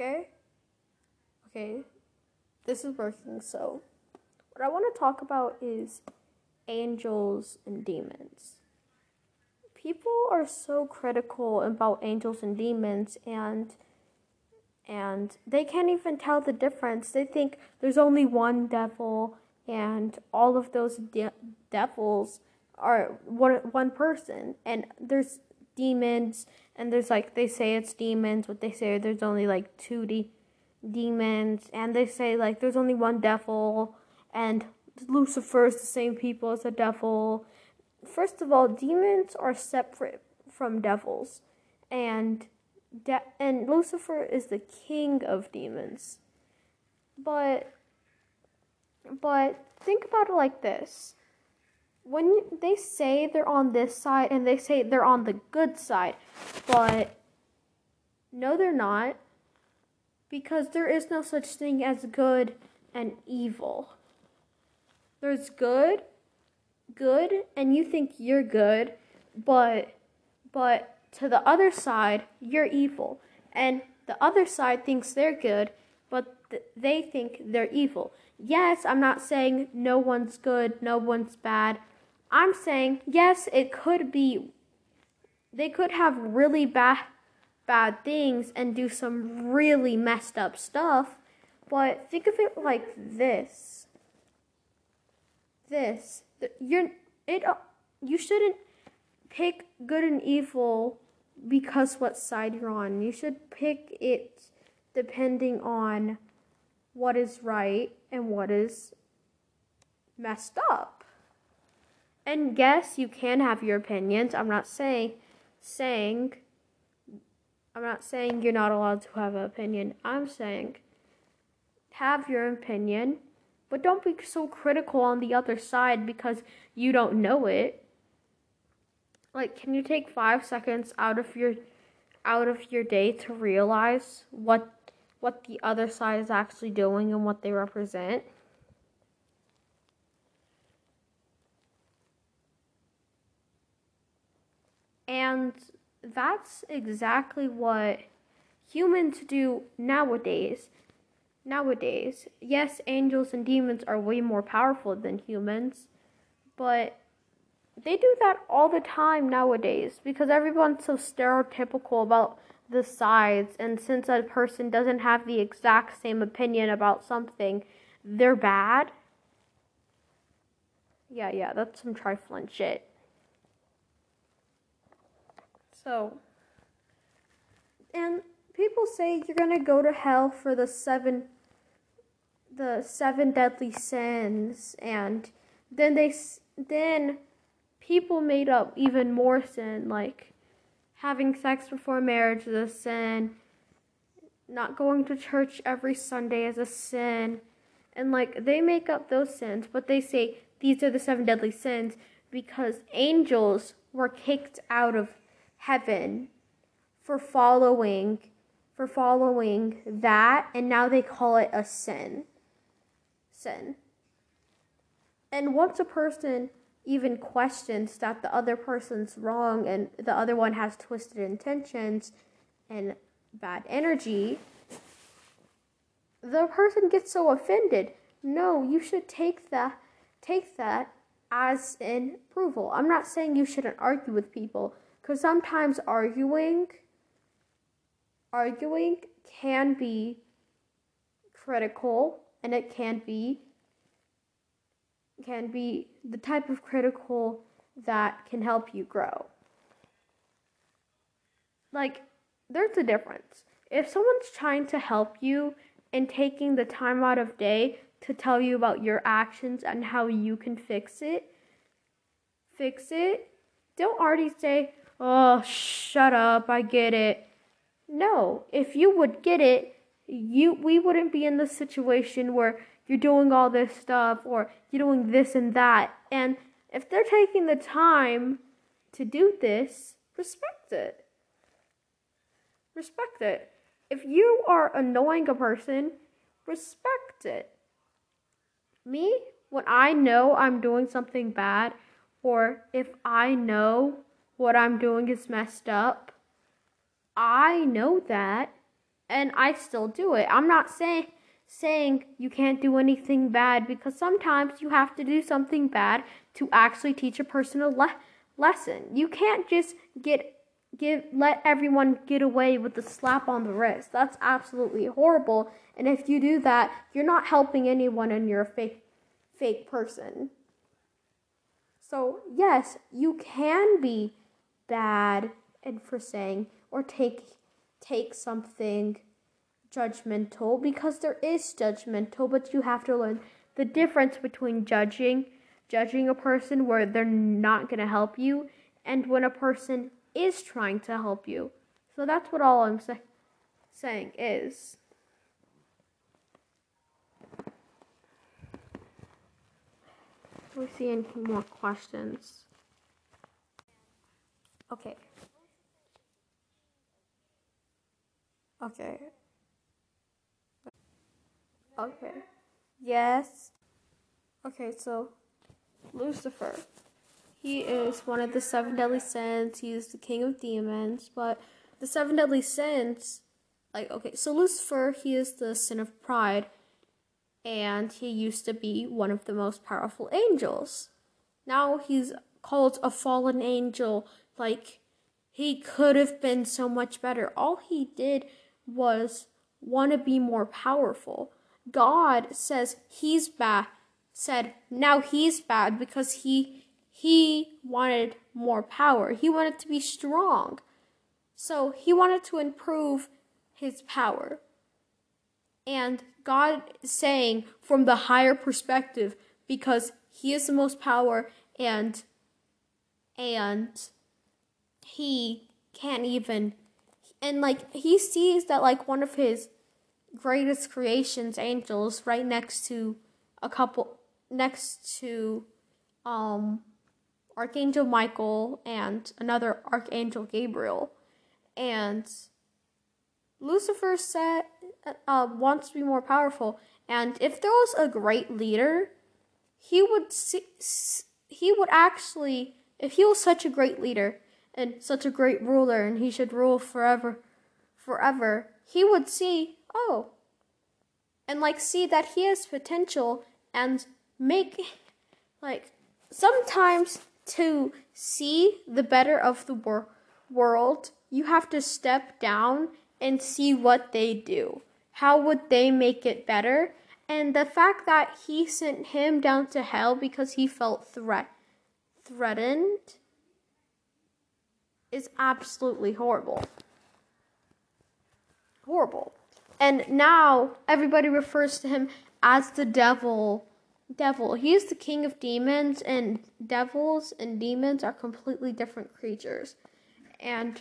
Okay? Okay. This is working, so what I want to talk about is angels and demons. People are so critical about angels and demons and and they can't even tell the difference. They think there's only one devil and all of those de- devils are one one person and there's demons and there's like they say it's demons but they say there's only like two de- demons and they say like there's only one devil and lucifer is the same people as the devil. First of all demons are separate from devils and de- and lucifer is the king of demons. But but think about it like this when they say they're on this side and they say they're on the good side, but no, they're not. Because there is no such thing as good and evil. There's good, good, and you think you're good, but but to the other side, you're evil. And the other side thinks they're good, but th- they think they're evil. Yes, I'm not saying no one's good, no one's bad. I'm saying, yes, it could be, they could have really bad, bad things and do some really messed up stuff, but think of it like this. This, you're, it, uh, you shouldn't pick good and evil because what side you're on. You should pick it depending on what is right and what is messed up. And yes, you can have your opinions. I'm not saying saying I'm not saying you're not allowed to have an opinion. I'm saying have your opinion, but don't be so critical on the other side because you don't know it. Like can you take 5 seconds out of your out of your day to realize what what the other side is actually doing and what they represent? And that's exactly what humans do nowadays. Nowadays, yes, angels and demons are way more powerful than humans, but they do that all the time nowadays because everyone's so stereotypical about the sides, and since a person doesn't have the exact same opinion about something, they're bad. Yeah, yeah, that's some trifling shit. So, and people say you're gonna go to hell for the seven, the seven deadly sins, and then they then people made up even more sin, like having sex before marriage is a sin, not going to church every Sunday is a sin, and like they make up those sins, but they say these are the seven deadly sins because angels were kicked out of heaven for following for following that and now they call it a sin. Sin. And once a person even questions that the other person's wrong and the other one has twisted intentions and bad energy the person gets so offended. No you should take that take that as an approval. I'm not saying you shouldn't argue with people because sometimes arguing arguing can be critical and it can be can be the type of critical that can help you grow. Like there's a difference. If someone's trying to help you and taking the time out of day to tell you about your actions and how you can fix it, fix it, don't already say, oh, shut up, I get it. No, if you would get it, you we wouldn't be in the situation where you're doing all this stuff or you're doing this and that. And if they're taking the time to do this, respect it. Respect it. If you are annoying a person, respect it. Me, when I know I'm doing something bad, or if I know what I'm doing is messed up. I know that and I still do it. I'm not saying saying you can't do anything bad because sometimes you have to do something bad to actually teach a person a le- lesson. You can't just get give let everyone get away with the slap on the wrist. That's absolutely horrible. And if you do that, you're not helping anyone and you're a fake fake person. So, yes, you can be bad and for saying or take take something judgmental because there is judgmental, but you have to learn the difference between judging judging a person where they're not going to help you and when a person is trying to help you. So that's what all I'm say- saying is. Do we see any more questions? Okay. Okay. Okay. Yes. Okay, so Lucifer. He is one of the seven deadly sins. He is the king of demons, but the seven deadly sins like okay, so Lucifer, he is the sin of pride and he used to be one of the most powerful angels. Now he's called a fallen angel like he could have been so much better. All he did was want to be more powerful. God says he's bad, said now he's bad because he he wanted more power. He wanted to be strong. So he wanted to improve his power. And God is saying from the higher perspective because he is the most power and and he can't even and like he sees that like one of his greatest creations angels right next to a couple next to um archangel michael and another archangel gabriel. And lucifer said uh, wants to be more powerful. And if there was a great leader he would see, he would actually if he was such a great leader and such a great ruler and he should rule forever forever he would see oh and like see that he has potential and make like sometimes to see the better of the wor- world you have to step down and see what they do. How would they make it better? And the fact that he sent him down to hell because he felt threat threatened is absolutely horrible. Horrible. And now everybody refers to him as the devil. Devil. He is the king of demons, and devils and demons are completely different creatures. And